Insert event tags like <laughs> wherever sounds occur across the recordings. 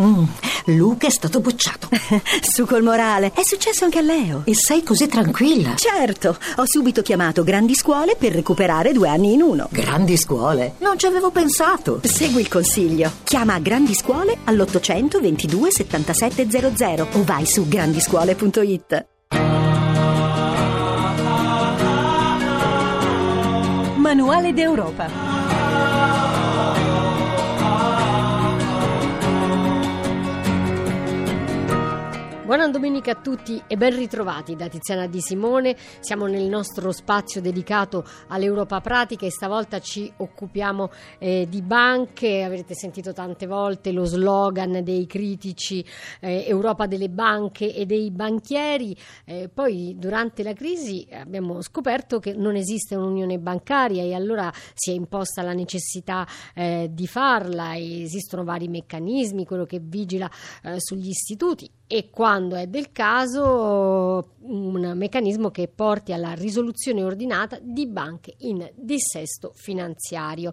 Mm, Luca è stato bocciato. <laughs> Su col morale. È successo anche a Leo. E sei così tranquilla? Certo, ho subito chiamato Grandi Scuole per recuperare due anni in uno. Grandi scuole? Non ci avevo pensato. Segui il consiglio. Chiama Grandi Scuole all'800 22 7700 o vai su grandiscuole.it. Manuale d'Europa. Domenica a tutti e ben ritrovati da Tiziana Di Simone. Siamo nel nostro spazio dedicato all'Europa pratica e stavolta ci occupiamo eh, di banche. Avrete sentito tante volte lo slogan dei critici eh, Europa delle banche e dei banchieri. Eh, poi durante la crisi abbiamo scoperto che non esiste un'unione bancaria e allora si è imposta la necessità eh, di farla. Esistono vari meccanismi, quello che vigila eh, sugli istituti e quando è del caso un meccanismo che porti alla risoluzione ordinata di banche in dissesto finanziario.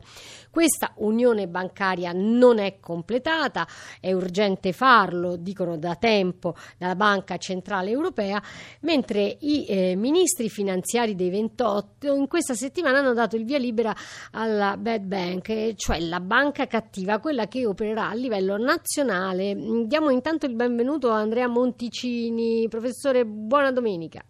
Questa unione bancaria non è completata, è urgente farlo, dicono da tempo dalla Banca Centrale Europea, mentre i eh, ministri finanziari dei 28 in questa settimana hanno dato il via libera alla Bad Bank, cioè la banca cattiva, quella che opererà a livello nazionale. Diamo intanto il benvenuto a Andrea Monticini. Professore, buona domenica.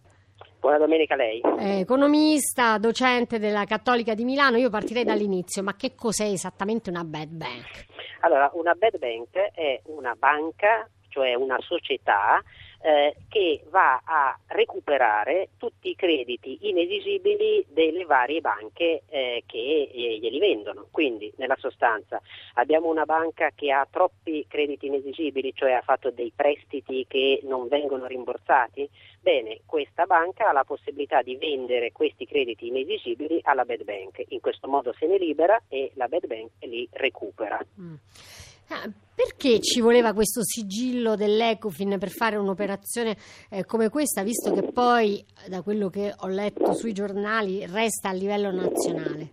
Buona domenica a lei. Eh, economista, docente della Cattolica di Milano, io partirei dall'inizio, ma che cos'è esattamente una bad bank? Allora, una bad bank è una banca, cioè una società eh, che va a recuperare tutti i crediti inesigibili delle varie banche eh, che glieli vendono. Quindi, nella sostanza, abbiamo una banca che ha troppi crediti inesigibili, cioè ha fatto dei prestiti che non vengono rimborsati. Bene, questa banca ha la possibilità di vendere questi crediti inesigibili alla bad bank. In questo modo se ne libera e la bad bank li recupera. Mm. Ah, perché ci voleva questo sigillo dell'Ecofin per fare un'operazione eh, come questa, visto che poi, da quello che ho letto sui giornali, resta a livello nazionale?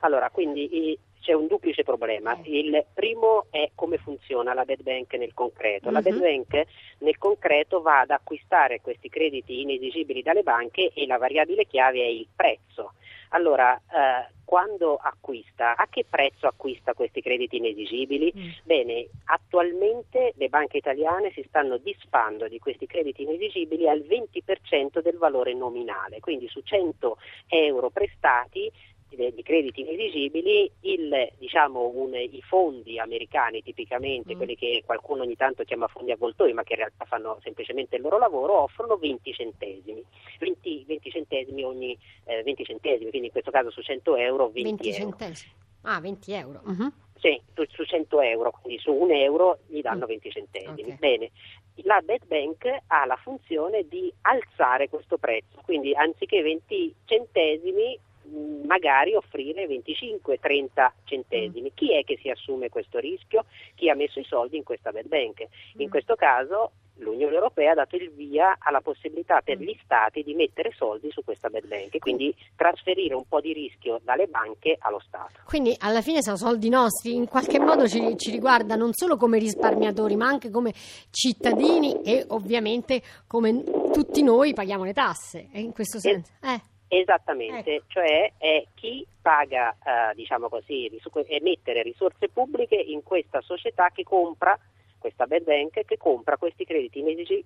Allora, quindi c'è un duplice problema. Il primo è come funziona la bad bank nel concreto. La bad bank nel concreto va ad acquistare questi crediti inesigibili dalle banche e la variabile chiave è il prezzo. Allora, eh, quando acquista, a che prezzo acquista questi crediti inesigibili? Mm. Bene, attualmente le banche italiane si stanno disfando di questi crediti inesigibili al 20% del valore nominale, quindi su 100 euro prestati di crediti inesigibili, il, diciamo, un, i fondi americani tipicamente, mm. quelli che qualcuno ogni tanto chiama fondi avvoltoi, ma che in realtà fanno semplicemente il loro lavoro, offrono 20 centesimi, 20, 20 centesimi ogni eh, 20 centesimi, quindi in questo caso su 100 euro 20, 20 euro. centesimi. Ah, 20 euro. Uh-huh. Sì, su, su, 100 euro, quindi su un euro gli danno 20 mm. centesimi. Okay. Bene, la Bad Bank ha la funzione di alzare questo prezzo, quindi anziché 20 centesimi magari offrire 25-30 centesimi. Mm. Chi è che si assume questo rischio? Chi ha messo i soldi in questa bad bank? In mm. questo caso l'Unione Europea ha dato il via alla possibilità per mm. gli Stati di mettere soldi su questa bad bank e quindi trasferire un po' di rischio dalle banche allo Stato. Quindi alla fine sono soldi nostri, in qualche modo ci, ci riguarda non solo come risparmiatori ma anche come cittadini e ovviamente come tutti noi paghiamo le tasse, in questo senso. Eh. Esattamente, ecco. cioè è chi paga, eh, diciamo così, emettere risorse pubbliche in questa società che compra questa bad bank che compra questi crediti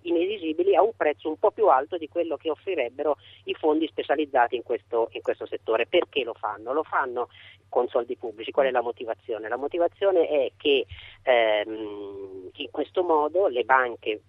inesigibili a un prezzo un po' più alto di quello che offrirebbero i fondi specializzati in questo, in questo settore. Perché lo fanno? Lo fanno con soldi pubblici. Qual è la motivazione? La motivazione è che ehm, in questo modo le banche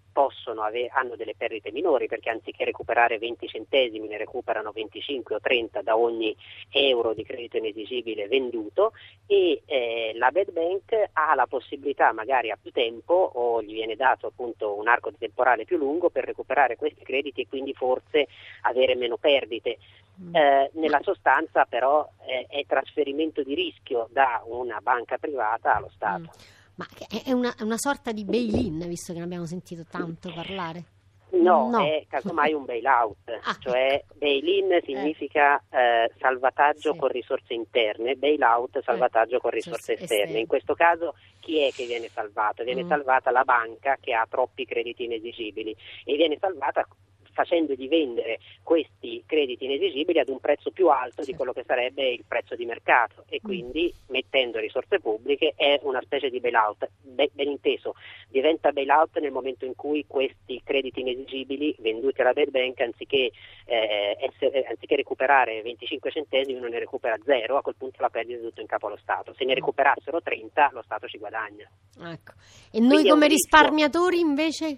avere, hanno delle perdite minori perché anziché recuperare 20 centesimi ne recuperano 25 o 30 da ogni euro di credito inesigibile venduto e eh, la bad bank ha la possibilità magari a più tempo o gli viene dato appunto un arco temporale più lungo per recuperare questi crediti e quindi forse avere meno perdite. Mm. Eh, nella sostanza però eh, è trasferimento di rischio da una banca privata allo Stato. Mm. Ma è una, una sorta di bail-in, visto che ne abbiamo sentito tanto parlare. No, No. è casomai un bailout, Ah, cioè bail-in significa eh, salvataggio Sì. con risorse interne, bailout salvataggio con risorse risorse esterne. esterne. In questo caso chi è che viene salvato? Viene Mm. salvata la banca che ha troppi crediti inesigibili e viene salvata facendogli vendere questi crediti inesigibili ad un prezzo più alto di quello che sarebbe il prezzo di mercato e Mm. quindi mettendo risorse pubbliche è una specie di bailout. Be- ben inteso, diventa bailout nel momento in cui questi crediti inesigibili venduti alla bad bank anziché, eh, essere- anziché recuperare 25 centesimi uno ne recupera zero, a quel punto la perdita è tutto in capo allo Stato. Se ne Mm. recuperassero 30 lo Stato ci guadagna. Ecco. E noi Quindi come risparmiatori invece?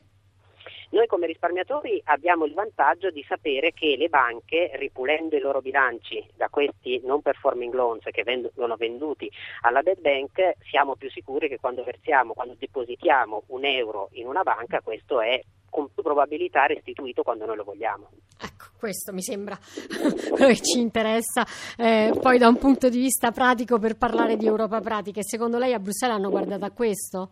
Noi come risparmiatori abbiamo il vantaggio di sapere che le banche, ripulendo i loro bilanci da questi non performing loans che vengono venduti alla bad bank, siamo più sicuri che quando versiamo, quando depositiamo un euro in una banca, questo è con più probabilità restituito quando noi lo vogliamo. Ecco, questo mi sembra <laughs> quello che ci interessa eh, poi da un punto di vista pratico per parlare di Europa Pratica. Secondo lei a Bruxelles hanno guardato a questo?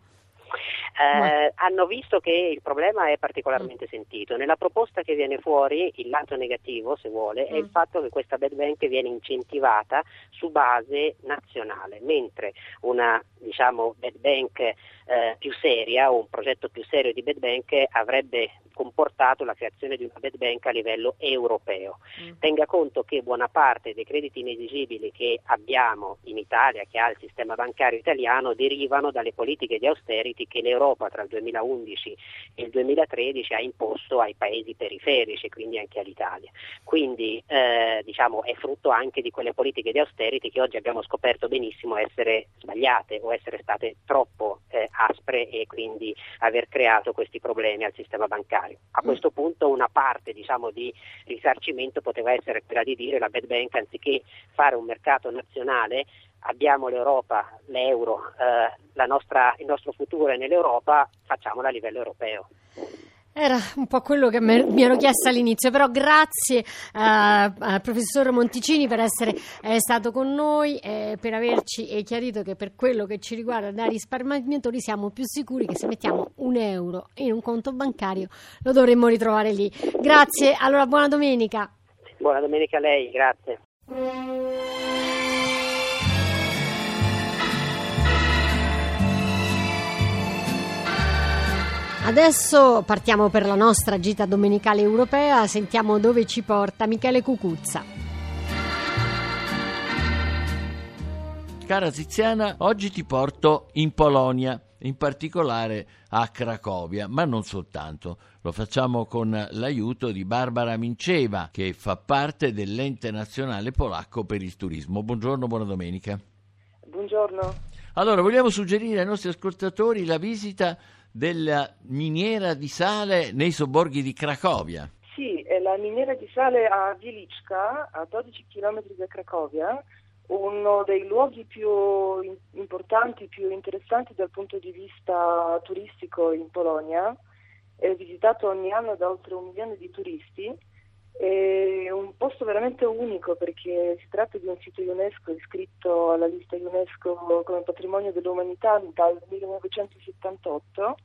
Eh, hanno visto che il problema è particolarmente sentito. Nella proposta che viene fuori, il lato negativo, se vuole, è il Mm. fatto che questa bad bank viene incentivata su base nazionale, mentre una diciamo, bad bank eh, più seria o un progetto più serio di bad bank avrebbe comportato la creazione di una bad bank a livello europeo. Mm. Tenga conto che buona parte dei crediti inesigibili che abbiamo in Italia, che ha il sistema bancario italiano, derivano dalle politiche di austerity che l'Europa tra il 2011 e il 2013 ha imposto ai paesi periferici, quindi anche all'Italia. Quindi eh, diciamo, è frutto anche di quelle politiche di austerity che oggi abbiamo scoperto benissimo essere sbagliate o essere state troppo eh, aspre e quindi aver creato questi problemi al sistema bancario. A questo punto una parte diciamo, di risarcimento poteva essere quella di dire la bad bank anziché fare un mercato nazionale abbiamo l'Europa, l'euro, eh, la nostra- il nostro futuro è nell'Europa, facciamolo a livello europeo. Era un po' quello che me- mi ero chiesto all'inizio, però grazie eh, al professor Monticini per essere eh, stato con noi, eh, per averci eh, chiarito che per quello che ci riguarda da risparmiatori siamo più sicuri che se mettiamo un euro in un conto bancario lo dovremmo ritrovare lì. Grazie, allora buona domenica. Buona domenica a lei, grazie. Adesso partiamo per la nostra gita domenicale europea, sentiamo dove ci porta Michele Cucuzza. Cara Tiziana, oggi ti porto in Polonia, in particolare a Cracovia, ma non soltanto. Lo facciamo con l'aiuto di Barbara Minceva, che fa parte dell'ente nazionale polacco per il turismo. Buongiorno, buona domenica. Buongiorno. Allora, vogliamo suggerire ai nostri ascoltatori la visita della miniera di sale nei sobborghi di Cracovia. Sì, è la miniera di sale a Wieliczka, a 12 km da Cracovia, uno dei luoghi più importanti, più interessanti dal punto di vista turistico in Polonia. È visitato ogni anno da oltre un milione di turisti. È un posto veramente unico perché si tratta di un sito UNESCO iscritto alla lista UNESCO come patrimonio dell'umanità dal 1978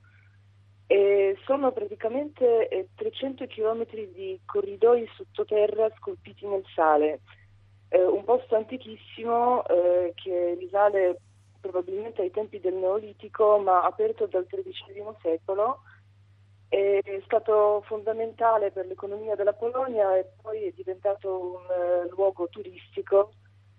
e sono praticamente eh, 300 km di corridoi sottoterra scolpiti nel sale. Eh, un posto antichissimo eh, che risale probabilmente ai tempi del Neolitico ma aperto dal XIII secolo è stato fondamentale per l'economia della Polonia e poi è diventato un eh, luogo turistico.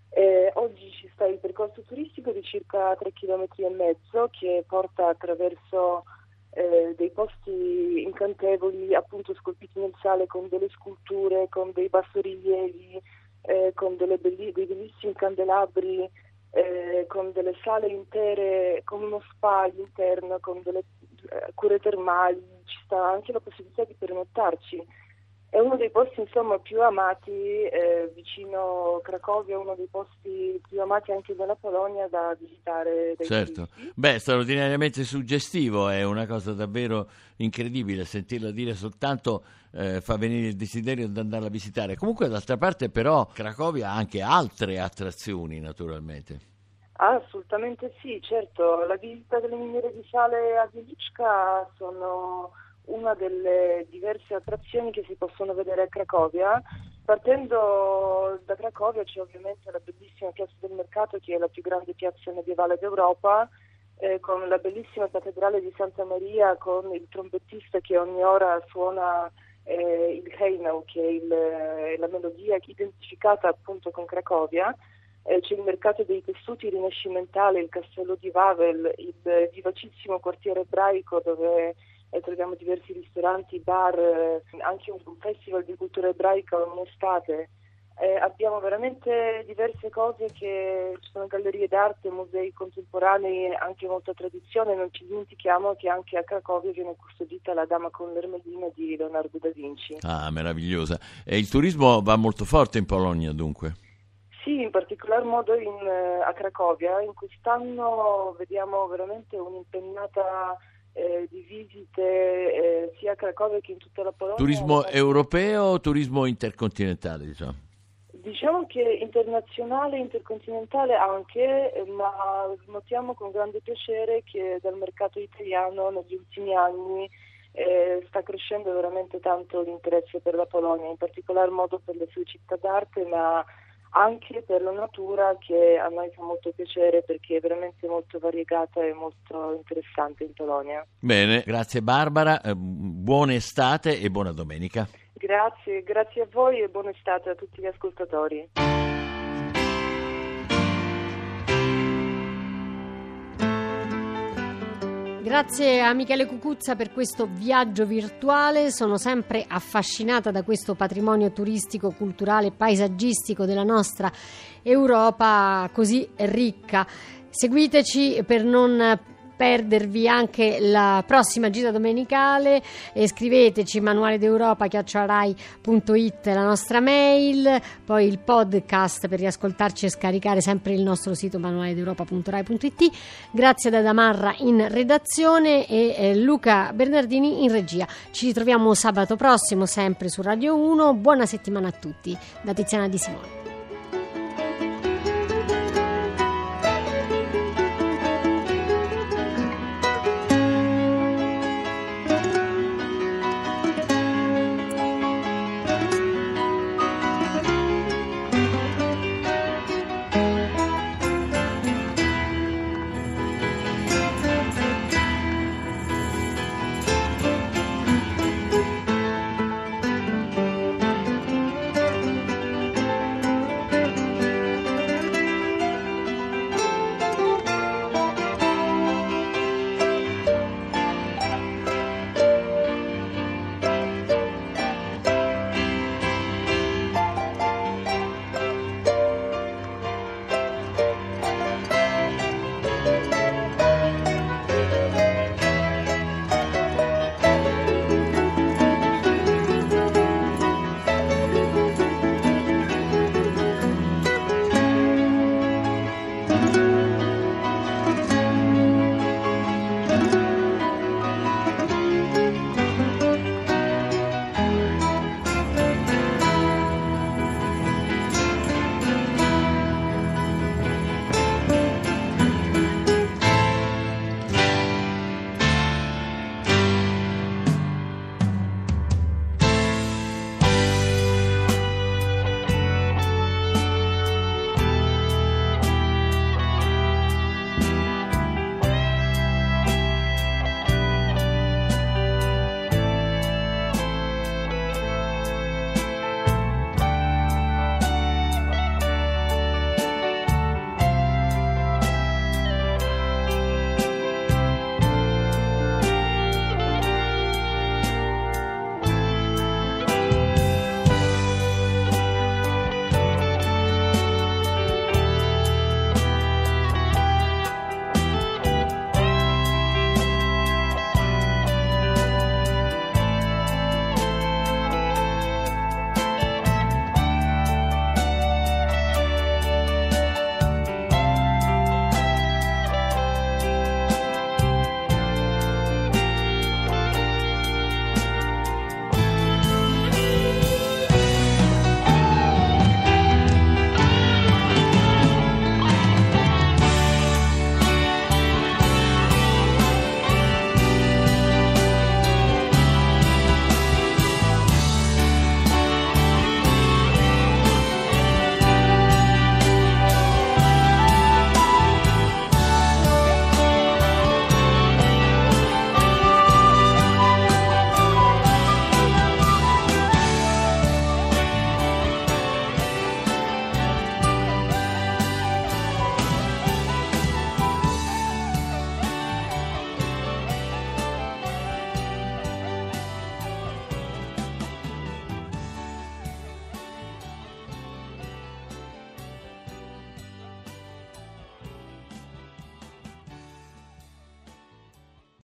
Eh, oggi ci sta il percorso turistico di circa 3 km e mezzo che porta attraverso eh, dei posti incantevoli appunto scolpiti nel sale con delle sculture, con dei bassorilievi, eh, con belli- dei bellissimi candelabri, eh, con delle sale intere, con uno spa all'interno, con delle cure termali, ci sta anche la possibilità di pernottarci. È uno dei posti insomma più amati eh, vicino Cracovia, uno dei posti più amati anche dalla Polonia da visitare Certo. turisti. Beh, straordinariamente suggestivo, è una cosa davvero incredibile sentirla dire soltanto eh, fa venire il desiderio di andarla a visitare. Comunque d'altra parte però Cracovia ha anche altre attrazioni naturalmente. Assolutamente sì, certo. La visita delle miniere di sale a Wieliczka sono una delle diverse attrazioni che si possono vedere a Cracovia. Partendo da Cracovia c'è ovviamente la bellissima piazza del mercato che è la più grande piazza medievale d'Europa, eh, con la bellissima cattedrale di Santa Maria, con il trombettista che ogni ora suona eh, il Heinau, che è il, eh, la melodia identificata appunto con Cracovia. Eh, c'è il mercato dei tessuti rinascimentali, il castello di Wavel, il vivacissimo quartiere ebraico dove eh, troviamo diversi ristoranti, bar, eh, anche un, un, festival di cultura ebraica ogni estate. Eh, abbiamo veramente diverse cose che ci sono gallerie d'arte, musei contemporanei, anche molta tradizione. Non ci dimentichiamo che anche a Cracovia viene custodita la Dama con l'Ermellina di Leonardo da Vinci. Ah, meravigliosa. E il turismo va molto forte in Polonia dunque? Sì, in particolar modo in, eh, a Cracovia. In quest'anno vediamo veramente un'impennata eh, di visite eh, sia a Cracovia che in tutta la Polonia. Turismo europeo o turismo intercontinentale, diciamo? Diciamo che internazionale e intercontinentale anche, ma notiamo con grande piacere che dal mercato italiano negli ultimi anni eh, sta crescendo veramente tanto l'interesse per la Polonia, in particolar modo per le sue città d'arte, ma anche per la natura che a noi fa molto piacere perché è veramente molto variegata e molto interessante in Polonia. Bene, grazie Barbara, eh, buona estate e buona domenica. Grazie, grazie a voi e buona estate a tutti gli ascoltatori. Grazie a Michele Cucuzza per questo viaggio virtuale, sono sempre affascinata da questo patrimonio turistico, culturale e paesaggistico della nostra Europa così ricca. Seguiteci per non perdervi anche la prossima gita domenicale. E scriveteci manuale d'Europa chiacciarai.it la nostra mail poi il podcast per riascoltarci e scaricare sempre il nostro sito manuale d'Europa.rai.it grazie da Damarra in redazione e eh, Luca Bernardini in regia. Ci ritroviamo sabato prossimo sempre su Radio 1 buona settimana a tutti da Tiziana Di Simone